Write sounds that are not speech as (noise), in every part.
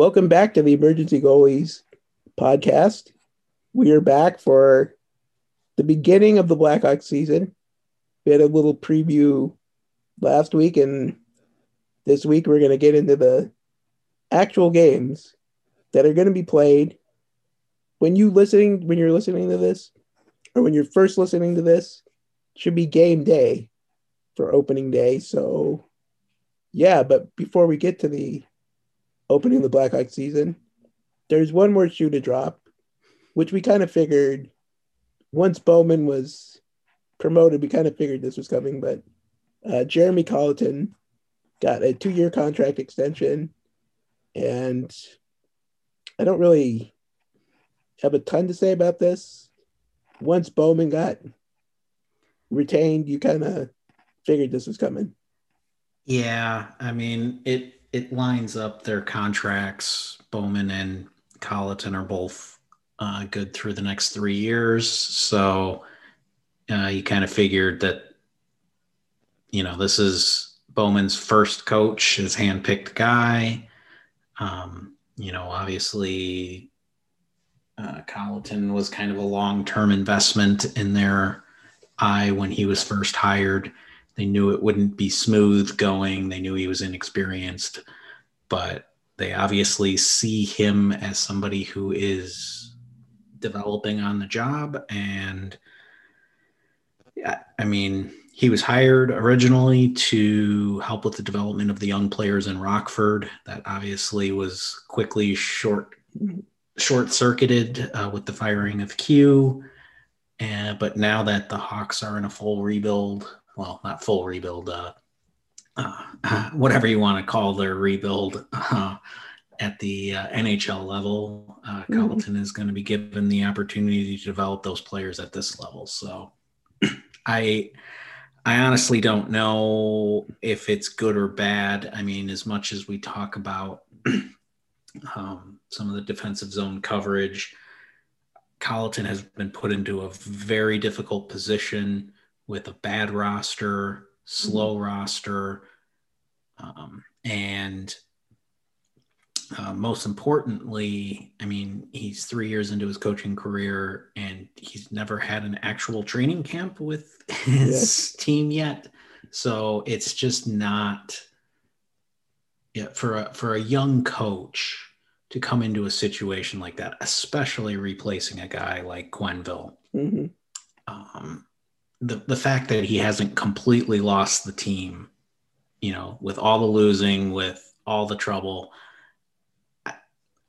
Welcome back to the Emergency Goalies podcast. We are back for the beginning of the Blackhawks season. We had a little preview last week, and this week we're going to get into the actual games that are going to be played. When you listening, when you're listening to this, or when you're first listening to this, should be game day for opening day. So, yeah, but before we get to the opening the Blackhawks season, there's one more shoe to drop, which we kind of figured once Bowman was promoted, we kind of figured this was coming, but uh, Jeremy Colliton got a two year contract extension. And I don't really have a ton to say about this. Once Bowman got retained, you kind of figured this was coming. Yeah, I mean it. It lines up their contracts. Bowman and Colliton are both uh, good through the next three years, so uh, you kind of figured that you know this is Bowman's first coach, his handpicked guy. Um, you know, obviously, uh, Colliton was kind of a long-term investment in their eye when he was first hired. They knew it wouldn't be smooth going. They knew he was inexperienced, but they obviously see him as somebody who is developing on the job. And yeah, I mean, he was hired originally to help with the development of the young players in Rockford. That obviously was quickly short short circuited uh, with the firing of Q. And but now that the Hawks are in a full rebuild, well, not full rebuild, uh, uh, (laughs) whatever you want to call their rebuild (laughs) uh, at the uh, NHL level, uh, mm-hmm. Is going to be given the opportunity to develop those players at this level. So (clears throat) I I honestly don't know if it's good or bad. I mean, as much as we talk about (clears throat) um, some of the defensive zone coverage, Colliton has been put into a very difficult position with a bad roster, slow mm-hmm. roster, um, and uh, most importantly, I mean, he's three years into his coaching career and he's never had an actual training camp with his team yet. So it's just not yeah, for a for a young coach to come into a situation like that, especially replacing a guy like Quenneville. Mm-hmm. Um, the the fact that he hasn't completely lost the team, you know, with all the losing, with all the trouble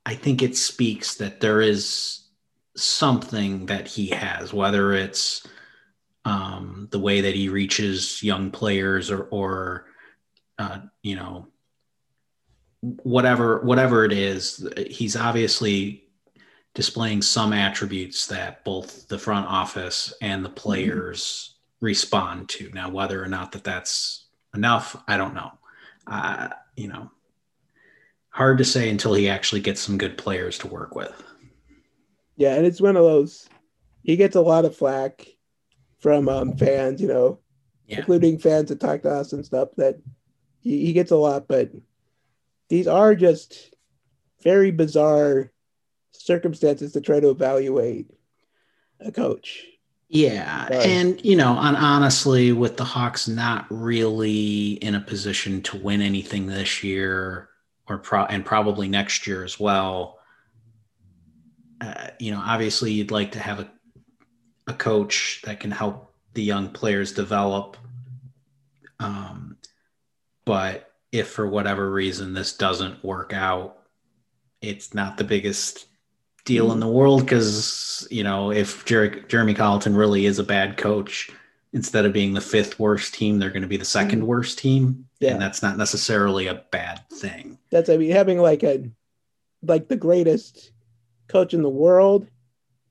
I think it speaks that there is something that he has, whether it's um, the way that he reaches young players or, or uh, you know, whatever whatever it is. He's obviously displaying some attributes that both the front office and the mm-hmm. players mm-hmm. respond to. Now, whether or not that that's enough, I don't know. Uh, you know, hard to say until he actually gets some good players to work with. Yeah, and it's one of those. He gets a lot of flack from um, fans, you know, yeah. including fans that talk to us and stuff. That he, he gets a lot, but these are just very bizarre circumstances to try to evaluate a coach. Yeah, and you know, and honestly, with the Hawks not really in a position to win anything this year, or pro- and probably next year as well. Uh, you know, obviously, you'd like to have a a coach that can help the young players develop. Um, but if for whatever reason this doesn't work out, it's not the biggest deal in the world because you know if Jer- Jeremy Colliton really is a bad coach, instead of being the fifth worst team, they're going to be the second mm-hmm. worst team. Yeah. And that's not necessarily a bad thing. That's, I mean, having like a, like the greatest coach in the world,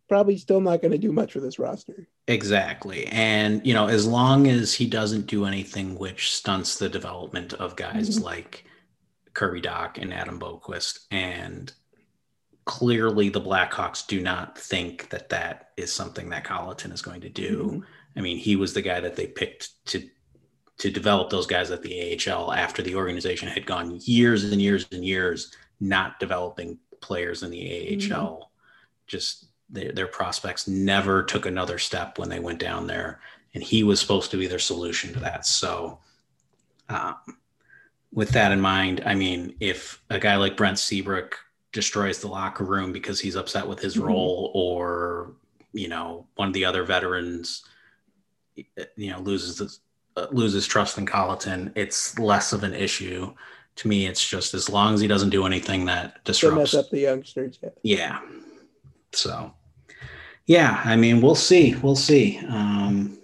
probably still not going to do much for this roster. Exactly. And, you know, as long as he doesn't do anything which stunts the development of guys mm-hmm. like Kirby Dach and Adam Boqvist and clearly the Blackhawks do not think that that is something that Colliton is going to do. Mm-hmm I mean, he was the guy that they picked to to develop those guys at the AHL after the organization had gone years and years and years not developing players in the AHL. Mm-hmm. Just their, their prospects never took another step when they went down there, and he was supposed to be their solution to that. So, um, with that in mind, I mean, if a guy like Brent Seabrook destroys the locker room because he's upset with his mm-hmm. role, or you know, one of the other veterans, you know, loses uh, loses trust in Colliton, it's less of an issue. To me, it's just as long as he doesn't do anything that disrupts mess up the youngsters. Yeah. yeah. So, yeah, I mean, we'll see. We'll see. Um,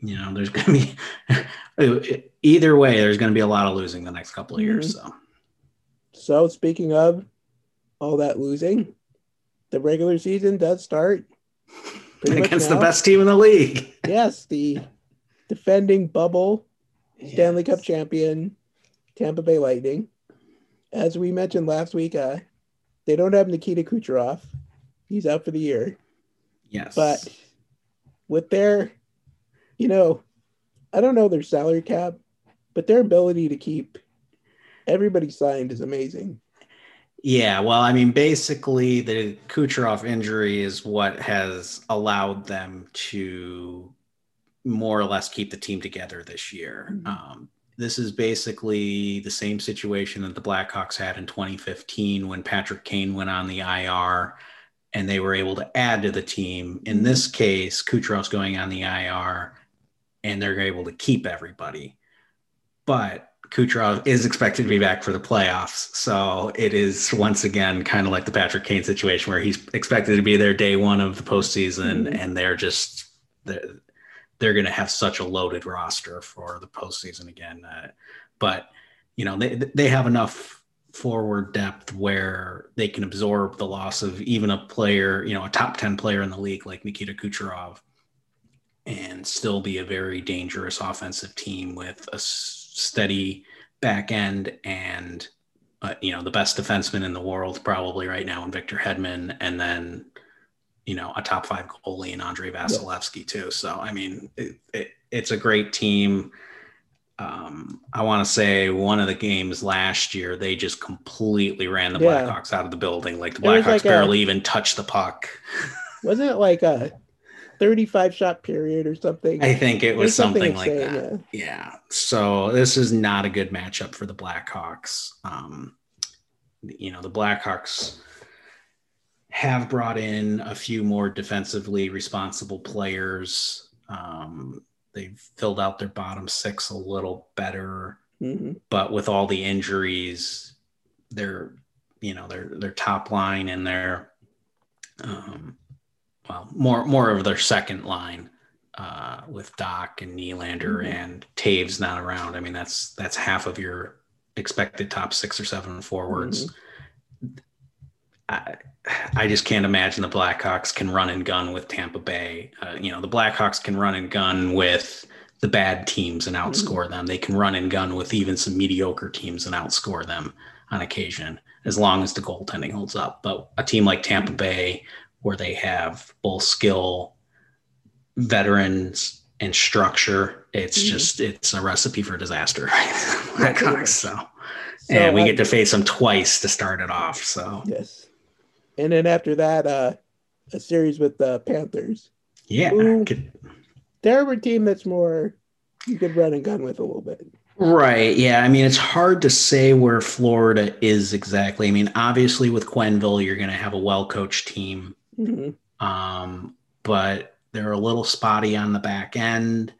you know, there's going to be (laughs) either way. There's going to be a lot of losing the next couple of years. Mm-hmm. So, so speaking of all that losing, the regular season does start against the best team in the league. (laughs) yes, the defending bubble Stanley. Cup champion Tampa Bay Lightning. As we mentioned last week, uh, they don't have Nikita Kucherov. He's out for the year. Yes. But with their, you know, I don't know their salary cap, but their ability to keep everybody signed is amazing. Yeah, well, I mean, basically, the Kucherov injury is what has allowed them to more or less keep the team together this year. Mm-hmm. Um, this is basically the same situation that the Blackhawks had in 2015 when Patrick Kane went on the IR and they were able to add to the team. In mm-hmm. this case, Kucherov's going on the IR and they're able to keep everybody. But Kucherov is expected to be back for the playoffs. So it is once again kind of like the Patrick Kane situation where he's expected to be there day one of the postseason, mm-hmm. and they're just they're, they're going to have such a loaded roster for the postseason again. Uh, but you know they they have enough forward depth where they can absorb the loss of even a player, you know, a top ten player in the league like Nikita Kucherov, and still be a very dangerous offensive team with a steady back end and uh, you know the best defenseman in the world probably right now in Victor Hedman and then you know a top five goalie in Andrei Vasilevskiy too. So I mean it, it, it's a great team. Um, I want to say one of the games last year they just completely ran the yeah. Blackhawks out of the building. Like the Blackhawks like barely a, even touched the puck. (laughs) Wasn't it like a 35 shot period or something. I think it was something, something like that. Yeah. yeah. So this is not a good matchup for the Blackhawks. Um, you know, the Blackhawks have brought in a few more defensively responsible players. Um, they've filled out their bottom six a little better, mm-hmm. but with all the injuries, their you know their their top line and their um, well, more more of their second line uh, with Dach and Nylander mm-hmm. and Toews not around. I mean, that's that's half of your expected top six or seven forwards. Mm-hmm. I, I just can't imagine the Blackhawks can run and gun with Tampa Bay. Uh, you know, the Blackhawks can run and gun with the bad teams and outscore mm-hmm. them. They can run and gun with even some mediocre teams and outscore them on occasion, as long as the goaltending holds up. But a team like Tampa Bay where they have both skill, veterans, and structure. It's mm-hmm. just it's a recipe for disaster. (laughs) so, so, and we get to face them twice to start it off. So yes, and then after that, uh, a series with the Panthers. Yeah, could... they're a team that's more you could run and gun with a little bit. Right. Yeah. I mean, it's hard to say where Florida is exactly. I mean, obviously, with Quenneville, you're going to have a well coached team. Mm-hmm. Um, but they're a little spotty on the back end,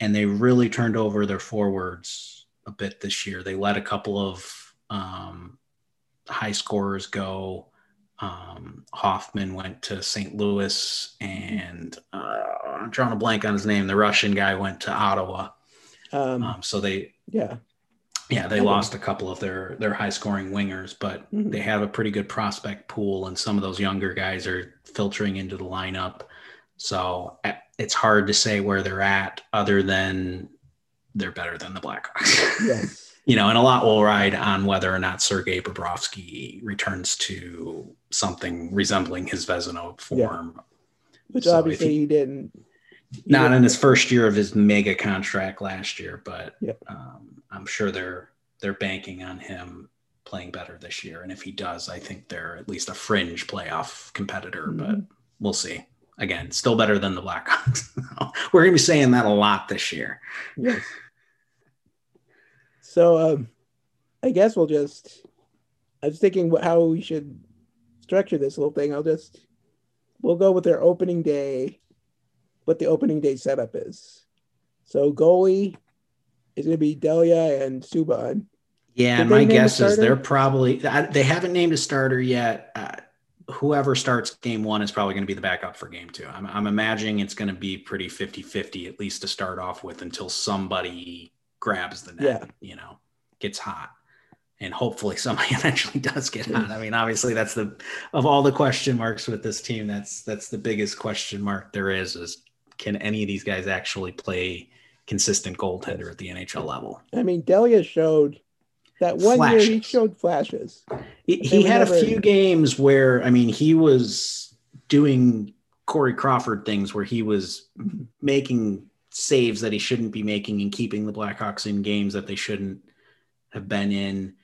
and they really turned over their forwards a bit this year. They let a couple of um, high scorers go. Um, Hoffman went to St. Louis, and uh, I'm drawing a blank on his name. The Russian guy went to Ottawa. Um, um so they, yeah, yeah, they lost a couple of their their high scoring wingers, but mm-hmm. they have a pretty good prospect pool, and some of those younger guys are filtering into the lineup. So eh, it's hard to say where they're at, other than they're better than the Blackhawks. (laughs) Yes. you know, and a lot will ride on whether or not Sergei Bobrovsky returns to something resembling his Vezina form. Yeah. Which so obviously he, he didn't. Not in his first year of his mega contract last year, but um, I'm sure they're they're banking on him playing better this year. And if he does, I think they're at least a fringe playoff competitor, mm-hmm. but we'll see. Again, still better than the Blackhawks. (laughs) We're going to be saying that a lot this year. Yes. So um, I guess we'll just. I was thinking how we should structure this little thing. I'll just. We'll go with their opening day, what the opening day setup is. So goalie is going to be Delia and Subban. Yeah, and my guess is they're probably they haven't named a starter yet. Uh, whoever starts game one is probably going to be the backup for game two. I'm, I'm imagining it's going to be pretty 50 50, at least to start off with, until somebody grabs the net, yeah. you know, gets hot. And hopefully somebody (laughs) eventually does get hot. I mean, obviously that's the of all the question marks with this team, that's that's the biggest question mark there is is can any of these guys actually play consistent goaltender at the NHL level? I mean, Delia showed that one flashes. year he showed flashes. He, he had never... a few games where I mean he was doing Corey Crawford things where he was making saves that he shouldn't be making and keeping the Blackhawks in games that they shouldn't have been in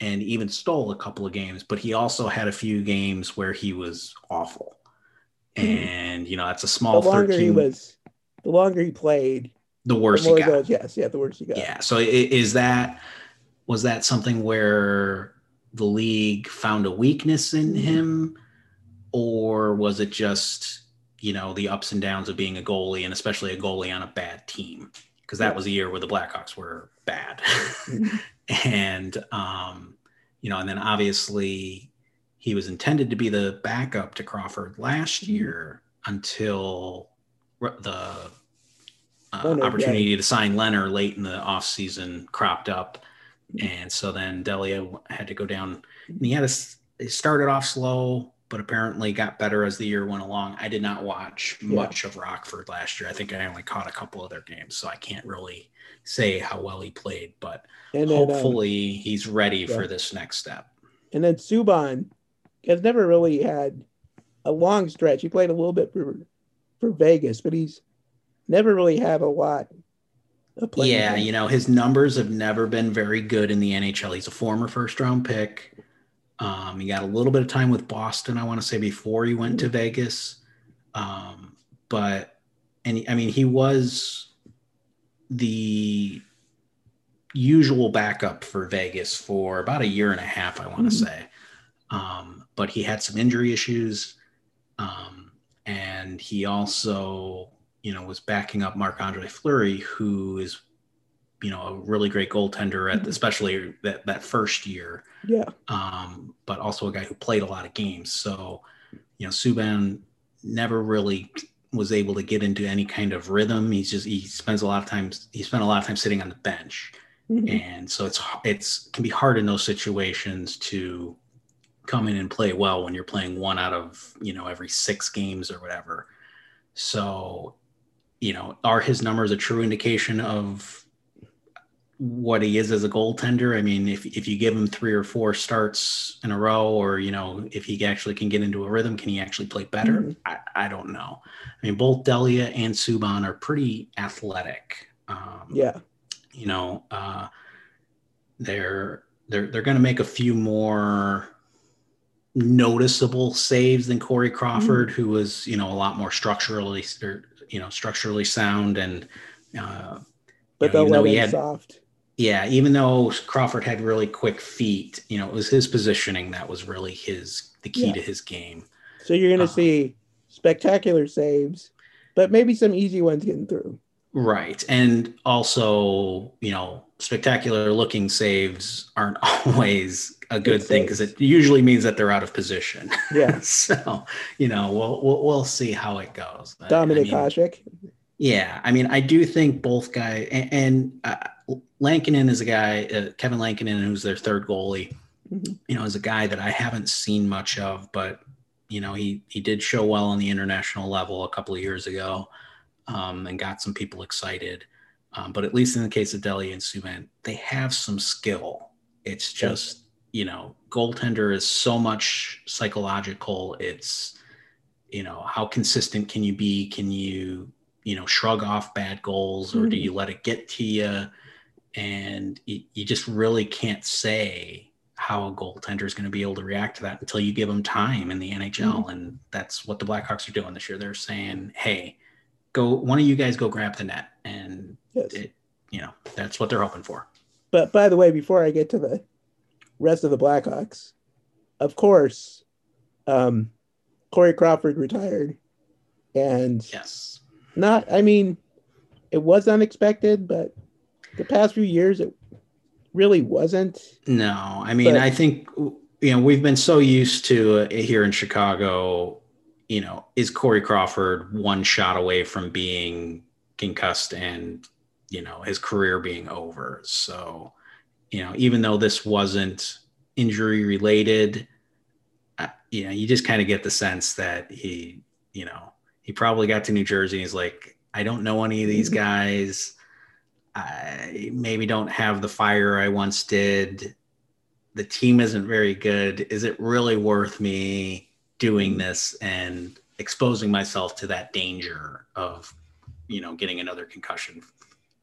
and even stole a couple of games, but he also had a few games where he was awful. Hmm. And you know, that's a small the longer 13, he was the longer he played, the worse the he got. Goes, yes, yeah, the worse he got. Yeah. So is that was that something where the league found a weakness in mm-hmm. him or was it just you know the ups and downs of being a goalie and especially a goalie on a bad team because that was a year where the blackhawks were bad mm-hmm. (laughs) and um you know and then obviously he was intended to be the backup to crawford last mm-hmm. year until the uh, opportunity yeah. to sign Leonard late in the offseason cropped up and so then Delia had to go down. And he had a, he started off slow, but apparently got better as the year went along. I did not watch yeah. much of Rockford last year. I think I only caught a couple of their games, so I can't really say how well he played. But then, hopefully, um, he's ready yeah. for this next step. And then Subban has never really had a long stretch. He played a little bit for for Vegas, but he's never really had a lot of play. yeah, you know, his numbers have never been very good in the NHL. He's a former first round pick. Um, he got a little bit of time with Boston, I want to say, before he went to mm-hmm. Vegas. Um, but, and I mean, he was the usual backup for Vegas for about a year and a half, I want to mm-hmm. say. Um, but he had some injury issues. Um, and he also you know, was backing up Marc Andre Fleury, who is, you know, a really great goaltender at, mm-hmm. especially that, that first year. Yeah. Um, but also a guy who played a lot of games. So, you know, Subban never really was able to get into any kind of rhythm. He's just, he spends a lot of times, he spent a lot of time sitting on the bench. Mm-hmm. And so it's, it's, can be hard in those situations to come in and play well when you're playing one out of, you know, every six games or whatever. So you know, are his numbers a true indication of what he is as a goaltender? I mean, if, if you give him three or four starts in a row, or, you know, if he actually can get into a rhythm, can he actually play better? Mm-hmm. I, I don't know. I mean, both Delia and Subban are pretty athletic. Um, yeah. You know, uh, they're, they're, they're going to make a few more noticeable saves than Corey Crawford, mm-hmm. who was, you know, a lot more structurally you know structurally sound and uh, but you know, had, soft. Yeah, even though Crawford had really quick feet, you know, it was his positioning that was really his the key yeah. to his game. So you're going to uh, see spectacular saves, but maybe some easy ones getting through. Right. And also, you know, spectacular looking saves aren't (laughs) always a good thing because it usually means that they're out of position. Yeah. (laughs) so, you know, we'll, we'll, we'll see how it goes. Dominic I mean, Yeah. I mean, I do think both guys and, and uh, Lankinen is a guy, uh, Kevin Lankinen, who's their third goalie, mm-hmm. you know, is a guy that I haven't seen much of, but you know, he, he did show well on the international level a couple of years ago um, and got some people excited. Um, but at least in the case of Delia and Subban, they have some skill. It's just, you know, goaltender is so much psychological. It's, you know, how consistent can you be? Can you, you know, shrug off bad goals or mm-hmm. do you let it get to you? And you, you just really can't say. how a goaltender is going to be able to react to that until you give them time in the NHL. Mm-hmm. And that's what the Blackhawks are doing this year. They're saying, hey, go, one of you guys go grab the net. And yes. it, you know, that's what they're hoping for. But by the way, before I get to the rest of the Blackhawks, of course, um, Corey Crawford retired. And yes, not, I mean, it was unexpected, but the past few years, it really wasn't. No, I mean, but, I think you know we've been so used to uh, here in Chicago. You know, is Corey Crawford one shot away from being concussed and you know his career being over? So, you know, even though this wasn't injury related, uh, you know, you just kind of get the sense that he, you know, he probably got to New Jersey. And he's like, I don't know any of these guys. I maybe don't have the fire I once did. The team isn't very good. Is it really worth me doing this and exposing myself to that danger of, you know, getting another concussion?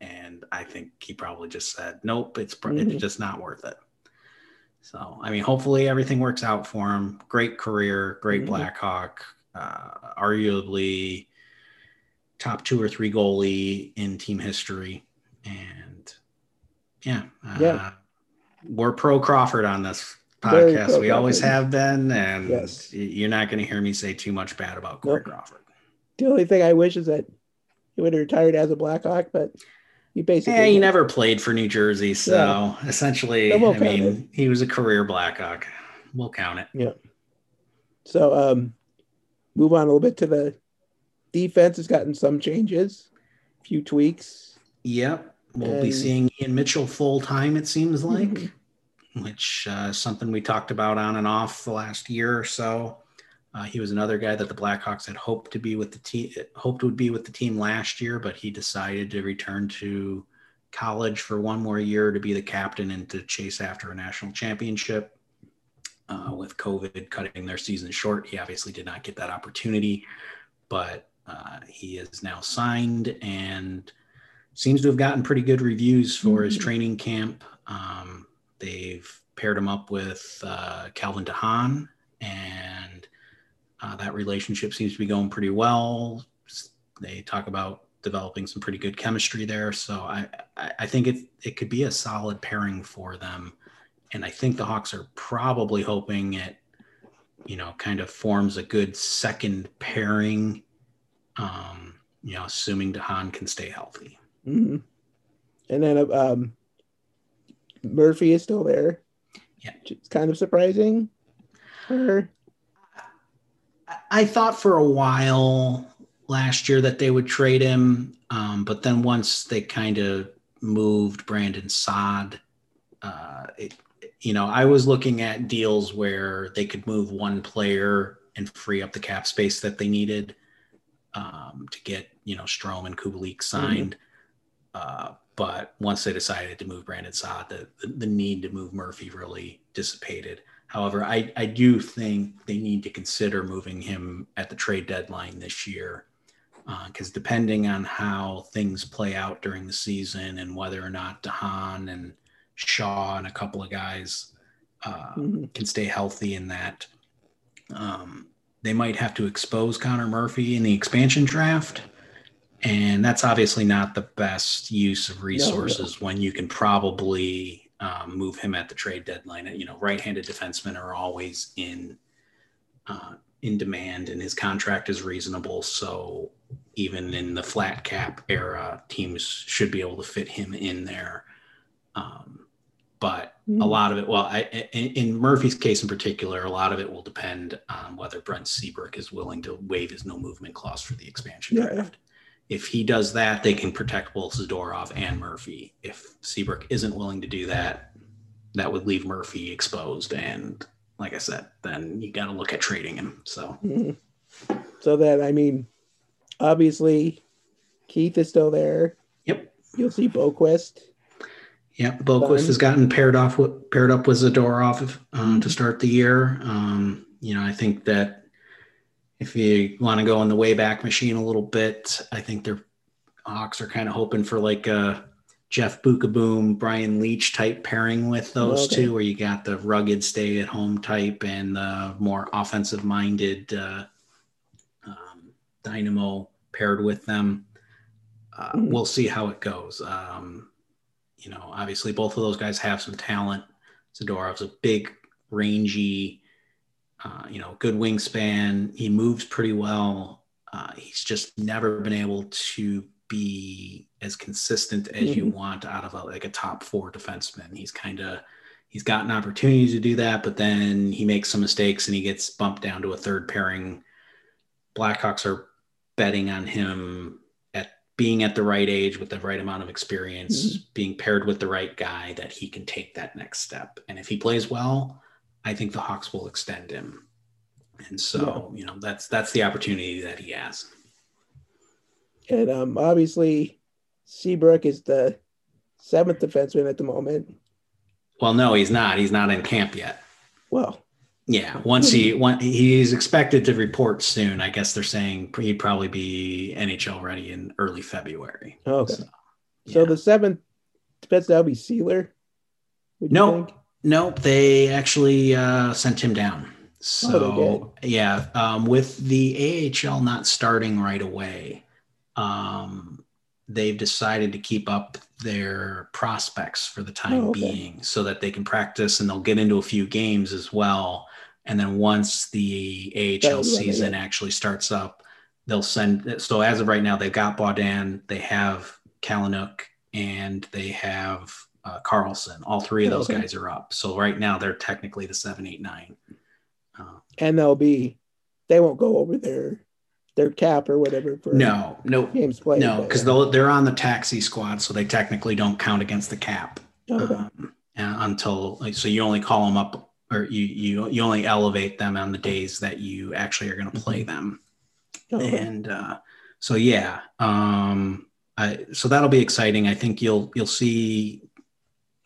And I think he probably just said, nope, it's, mm-hmm. it's just not worth it. So, I mean, hopefully everything works out for him. Great career, great mm-hmm. Blackhawk, uh, arguably top two or three goalie in team history and yeah, uh, yeah, we're pro Crawford on this podcast. We always have been, and yes. you're not going to hear me say too much bad about Corey nope. Crawford. The only thing I wish is that he would have retired as a Blackhawk, but he basically yeah, he never played for New Jersey, so yeah. essentially, I mean, it. he was a career Blackhawk. We'll count it. Yeah. So, um, move on a little bit to the defense. Has gotten some changes, a few tweaks. Yep. We'll and... be seeing Ian Mitchell full time, it seems like, mm-hmm. Which uh, something we talked about on and off the last year or so. Uh, he was another guy that the Blackhawks had hoped to be with the team, hoped would be with the team last year, but he decided to return to college for one more year to be the captain and to chase after a national championship. Uh, with COVID cutting their season short, he obviously did not get that opportunity, but uh, he is now signed and seems to have gotten pretty good reviews for mm-hmm. his training camp. Um, they've paired him up with uh, Calvin DeHaan, and uh, that relationship seems to be going pretty well. They talk about developing some pretty good chemistry there, so I I think it it could be a solid pairing for them, and I think the Hawks are probably hoping it, you know, kind of forms a good second pairing. Um, you know, assuming DeHaan can stay healthy. Mm-hmm. And then um, Murphy is still there. Yeah, it's kind of surprising. Her. I thought for a while last year that they would trade him, um, but then once they kind of moved Brandon Saad, uh, it, you know, I was looking at deals where they could move one player and free up the cap space that they needed um, to get, you know, Strome and Kubalik signed. Mm-hmm. Uh, but once they decided to move Brandon Saad, the, the, the, need to move Murphy really dissipated. However, I, I do think they need to consider moving him at the trade deadline this year. Because uh, depending on how things play out during the season and whether or not DeHaan and Shaw and a couple of guys uh, mm-hmm. can stay healthy in that, um, they might have to expose Connor Murphy in the expansion draft and that's obviously not the best use of resources no, no. when you can probably um, move him at the trade deadline. You know, right-handed defensemen are always in uh, in demand, and his contract is reasonable. So even in the flat cap era, teams should be able to fit him in there. Um, but mm. a hmm. lot of it, well, I, in, in, Murphy's case in particular, a lot of it will depend on whether Brent Seabrook is willing to waive his no movement clause for the expansion yeah. draft if he does that, they can protect both Zadorov and Murphy. If Seabrook isn't willing to do that, that would leave Murphy exposed. And like I said, then you got to look at trading him. So, mm-hmm. (laughs) so that I mean, obviously, Keith is still there. Yep. You'll see Boqvist. Yep, Boqvist has gotten paired off with paired up with Zadorov um, to start the year. Um, you know, I think that if you want to go in the way back machine a little bit, I think their Hawks are kind of hoping for like a Jeff Beukeboom, Brian Leetch type pairing with those okay. two, where you got the rugged stay at home type and the more offensive minded uh, um, Dynamo paired with them. Uh, mm-hmm. We'll see how it goes. Um, you know, obviously both of those guys have some talent. Zadorov's a big, rangy, uh, you know, good wingspan. He moves pretty well. Uh, he's just never been able to be as consistent as mm-hmm. you want out of a, like a top four defenseman. He's kind of he's gotten opportunities to do that, but then he makes some mistakes and he gets bumped down to a third pairing. Blackhawks are betting on him at being at the right age with the right amount of experience, mm-hmm. being paired with the right guy that he can take that next step. And if he plays well, I think the Hawks will extend him. And so, yeah. you know, that's that's the opportunity that he has. And um, obviously, Seabrook is the seventh defenseman at the moment. Well, no, he's not. He's not in camp yet. Well, yeah. Once he when he's expected to report soon. I guess they're saying he'd probably be NHL ready in early February. Okay. So, yeah. so the seventh defense that'll be Seeler. No, nope. Nope. They actually uh, sent him down. Oh, so oh, yeah, um, with the AHL not starting right away, um, they've decided to keep up their prospects for the time oh, okay. being so that they can practice and they'll get into a few games as well. And then once the AHL season actually starts up, they'll send. So as of right now, they've got Beaudin, they have Kalynuk, and they have uh, Carlsson. All three of those okay. guys are up. So right now they're technically the seven, eight, nine. Uh, and they'll be, they won't go over there their cap or whatever for no no games played. No, because they're on the taxi squad, so they technically don't count against the cap okay. um, until like, so you only call them up or you you you only elevate them on the days that you actually are going to play mm-hmm. them. Okay. And uh, so yeah, um, I, so that'll be exciting. I think you'll you'll see.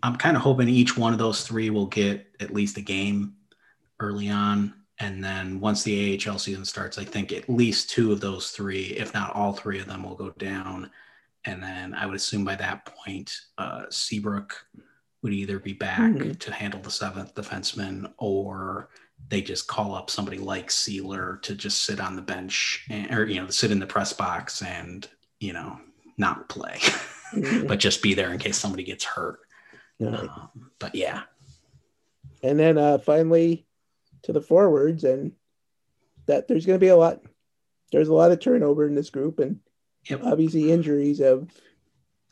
I'm kind of hoping each one of those three will get at least a game early on and then once the AHL season starts, I think at least two of those three, if not all three of them, will go down. And then I would assume by that point, uh, Seabrook would either be back mm-hmm. to handle the seventh defenseman or they just call up somebody like Seeler to just sit on the bench and, or, you know, sit in the press box and, you know, not play, (laughs) mm-hmm. but just be there in case somebody gets hurt. Right. Um, but yeah. And then uh, finally, to the forwards and that there's going to be a lot there's a lot of turnover in this group and yep. obviously injuries have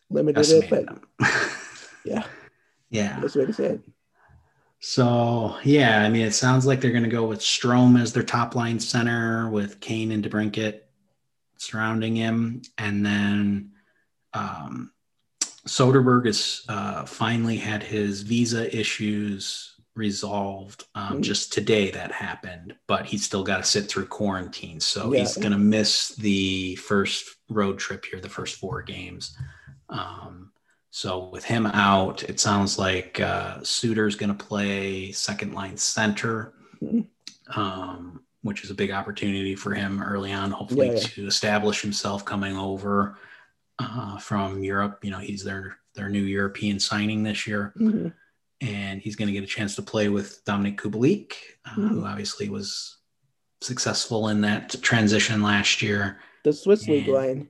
limited it but (laughs) yeah yeah that's to say it so yeah i mean it sounds like they're going to go with Strome as their top line center with kane and DeBrincat surrounding him and then um, soderberg has uh, finally had his visa issues resolved um, mm-hmm. just today that happened but he's still got to sit through quarantine so yeah. he's going to miss the first road trip here the first four games um, so with him out it sounds like uh, suter's going to play second line center mm-hmm. um, which is a big opportunity for him early on hopefully yeah, yeah. to establish himself coming over uh, from europe you know he's their their new european signing this year mm-hmm and he's going to get a chance to play with Dominik Kubalik, uh, mm-hmm. who obviously was successful in that transition last year. The Swiss League line.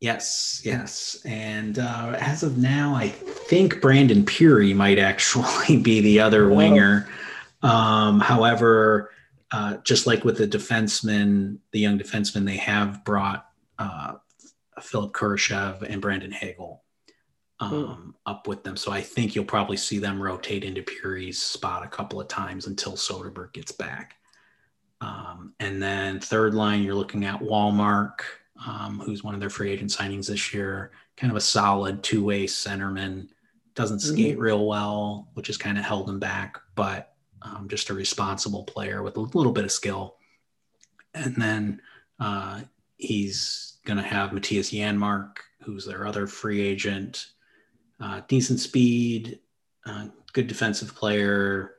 Yes, yes. And uh, as of now, I think Brandon Pirri might (laughs) actually be the other winger. Um, however, uh, just like with the defenseman, the young defenseman, they have brought uh, Philipp Kurashev and Brandon Hagel Hmm. um, up with them. So I think you'll probably see them rotate into Pirri's spot a couple of times until Soderberg gets back. Um, and then third line, you're looking at Wallmark, um, who's one of their free agent signings this year. Kind of a solid two-way centerman. Doesn't skate mm-hmm. real well, which has kind of held him back, but um, just a responsible player with a little bit of skill. And then uh, he's going to have Mattias Janmark, who's their other free agent uh, decent speed, uh, good defensive player.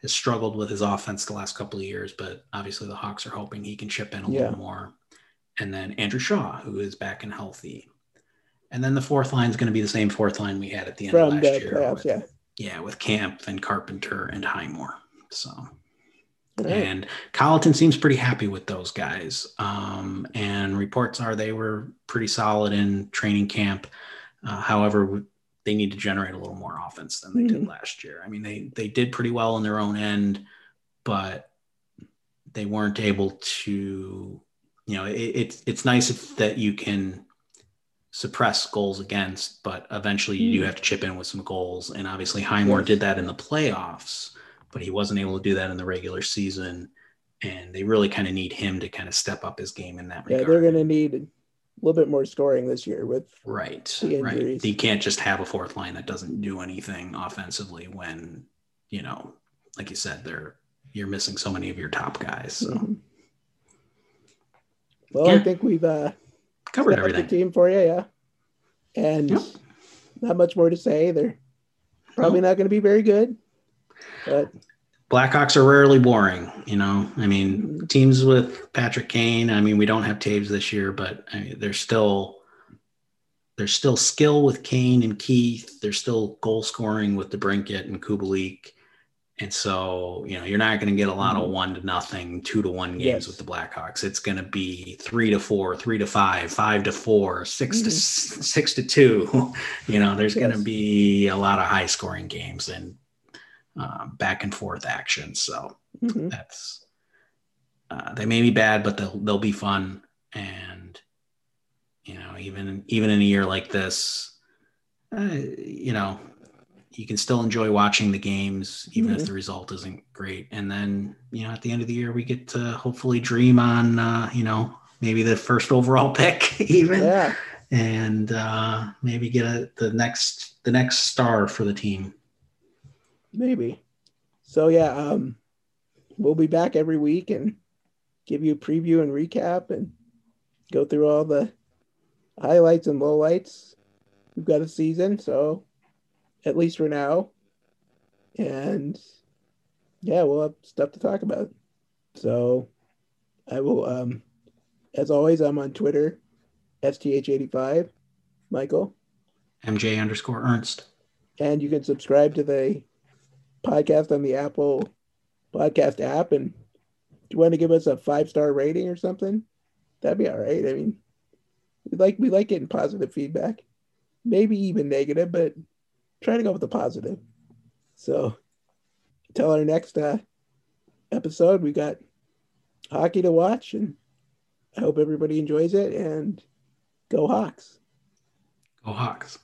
Has struggled with his offense the last couple of years, but obviously the Hawks are hoping he can chip in a yeah. little more. And then Andrew Shaw, who is back and healthy. And then the fourth line is going to be the same fourth line we had at the end from of last year. playoffs. with- Yeah. yeah, with Kampf and Carpenter and Highmore. So Right. and Colliton seems pretty happy with those guys. Um, and reports are they were pretty solid in training camp. Uh, however, they need to generate a little more offense than they did Mhm. last year. I mean, they they did pretty well on their own end, but they weren't able to. You know, it, it's it's nice if, that you can suppress goals against, but eventually you do Mhm. have to chip in with some goals. And obviously, Highmore did that in the playoffs, but he wasn't able to do that in the regular season. And they really kind of need him to kind of step up his game in that Yeah, regard. they're going to need a little bit more scoring this year with Right, the right. injuries. You can't just have a fourth line that doesn't do anything offensively when, you know, like you said, they're you're missing so many of your top guys. So Mhm. Well, I think we've uh, covered everything. team for you, yeah. And Yep. not much more to say. They're probably not going to be very good, but Blackhawks are rarely boring, you know. I mean, teams with Patrick Kane. I mean, we don't have Toews this year, but I mean, there's still there's still skill with Kane and Keith. There's still goal scoring with DeBrincat and Kubalik. And so, you know, you're not going to get a lot of Mhm. one to nothing, two to one games Yes. with the Blackhawks. It's going to be three to four, three to five, five to four, 6 to Mhm. s- six to two. (laughs) You know, there's going to be a lot of high scoring games and uh, back and forth action. So mhm. that's uh, they may be bad, but they'll they'll be fun. And you know, even even in a year like this, uh, you know, you can still enjoy watching the games, even Mhm. if the result isn't great. And then you know, at the end of the year, we get to hopefully dream on uh, you know maybe the first overall (laughs) pick, even, yeah, and uh, maybe get a, the next the next star for the team. Maybe. So yeah, um, we'll be back every week and give you a preview and recap and go through all the highlights and lowlights. We've got a season, so at least for now. And yeah, we'll have stuff to talk about. So I will um as always I'm on Twitter, STH85, Michael. MJ underscore Ernst. And you can subscribe to the podcast on the Apple podcast app. And do you want to give us a five star rating or something? That'd be all right. I mean, we like we like getting positive feedback, maybe even negative, but try to go with the positive. So, until our next uh, episode, we got hockey to watch, and I hope everybody enjoys it. And go Hawks! Go Hawks.